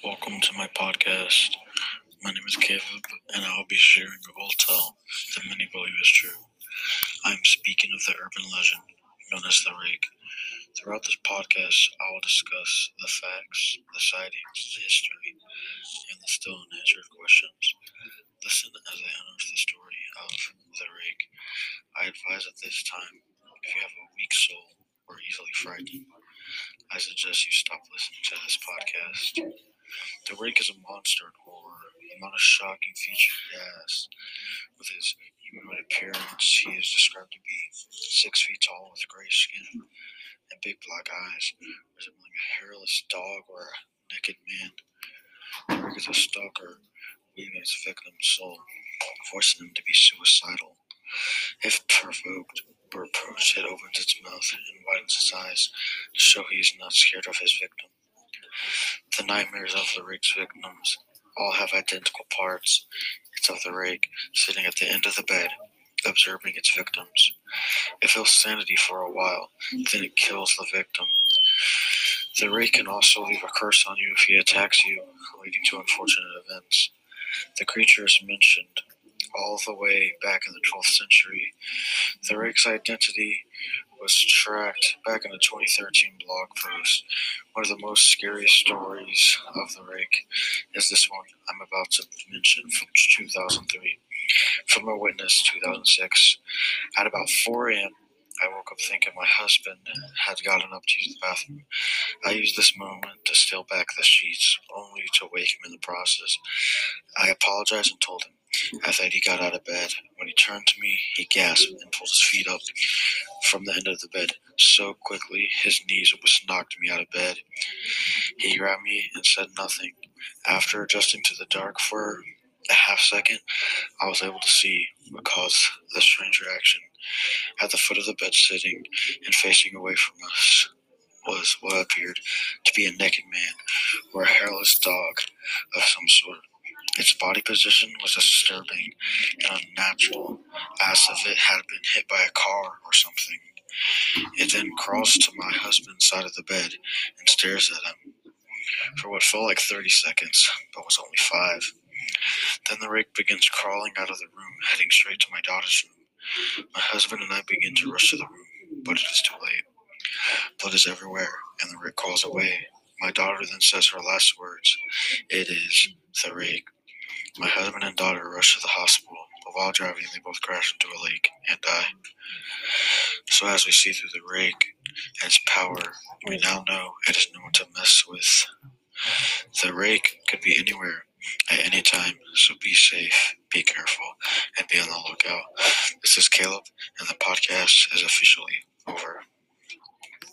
Welcome to my podcast. My name is Caleb, and I will be sharing a old tale that many believe is true. I am speaking of the urban legend known as the Rake. Throughout this podcast, I will discuss the facts, the sightings, the history, and the still unanswered questions. Listen as I unearth the story of the Rake. I advise at this time, if you have a weak soul or easily frightened, I suggest you stop listening to this podcast. The Rake is a monster in horror, and not a shocking feature he has. With his humanoid appearance, he is described to be six feet tall with gray skin and big black eyes, resembling a hairless dog or a naked man. The Rake is a stalker, leading his victim's soul, forcing them to be suicidal. If provoked or approached, it opens its mouth and widens its eyes to show he is not scared of his victim. The nightmares of the rake's victims all have identical parts. It's of the rake sitting at the end of the bed, observing its victims. It feels sanity for a while, then it kills the victim. The rake can also leave a curse on you if he attacks you, leading to unfortunate events. The creature is mentioned all the way back in the 12th century. The rake's identity was tracked back in a 2013 blog post. One of the most scariest stories of the rake is this one I'm about to mention from 2003. From a witness, 2006. At about 4 a.m., up thinking my husband had gotten up to use the bathroom. I used this moment to steal back the sheets, only to wake him in the process. I apologized and told him I thought he got out of bed. When he turned to me, he gasped and pulled his feet up from the end of the bed so quickly his knees almost knocked me out of bed. He grabbed me and said nothing. After adjusting to the dark for a half second, I was able to see what caused the strange reaction. At the foot of the bed, sitting and facing away from us, was what appeared to be a naked man or a hairless dog of some sort. Its body position was disturbing and unnatural, as if it had been hit by a car or something. It then crawls to my husband's side of the bed and stares at him for what felt like 30 seconds, but was only five. Then the rake begins crawling out of the room, heading straight to my daughter's room. My husband and I begin to rush to the room, but it is too late. Blood is everywhere, and the rake crawls away. My daughter then says her last words It is the rake. My husband and daughter rush to the hospital, but while driving, they both crash into a lake and die. So, as we see through the rake and its power, we now know it is no one to mess with. The rake could be anywhere at any time, so be safe, be careful, and be on the lookout. This is Caleb, and the podcast is officially over.